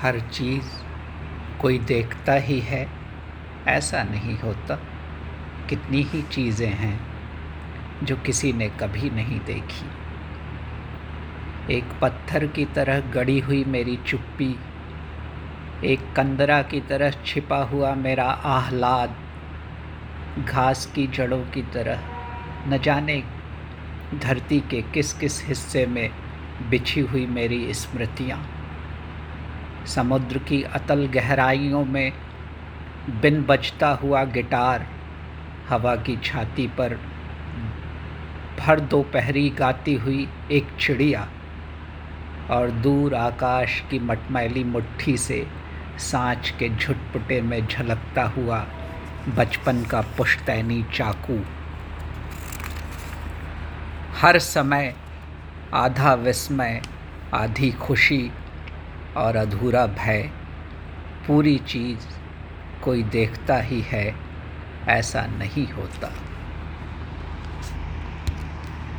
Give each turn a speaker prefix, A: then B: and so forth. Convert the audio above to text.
A: हर चीज़ कोई देखता ही है। ऐसा नहीं होता कितनी ही चीज़ें हैं जो किसी ने कभी नहीं देखी। एक पत्थर की तरह गड़ी हुई मेरी चुप्पी, एक कंदरा की तरह छिपा हुआ मेरा आह्लाद, घास की जड़ों की तरह न जाने धरती के किस किस हिस्से में बिछी हुई मेरी स्मृतियाँ। समुद्र की अतल गहराइयों में बिन बजता हुआ गिटार हवा की छाती पर भर दोपहरी गाती हुई एक चिड़िया और दूर आकाश की मटमैली मुट्ठी से सांच के झुटपुटे में झलकता हुआ बचपन का पुश्तैनी चाकू। हर समय आधा विस्मय, आधी खुशी और अधूरा भय पूरी चीज़ कोई देखता ही है ऐसा नहीं होता।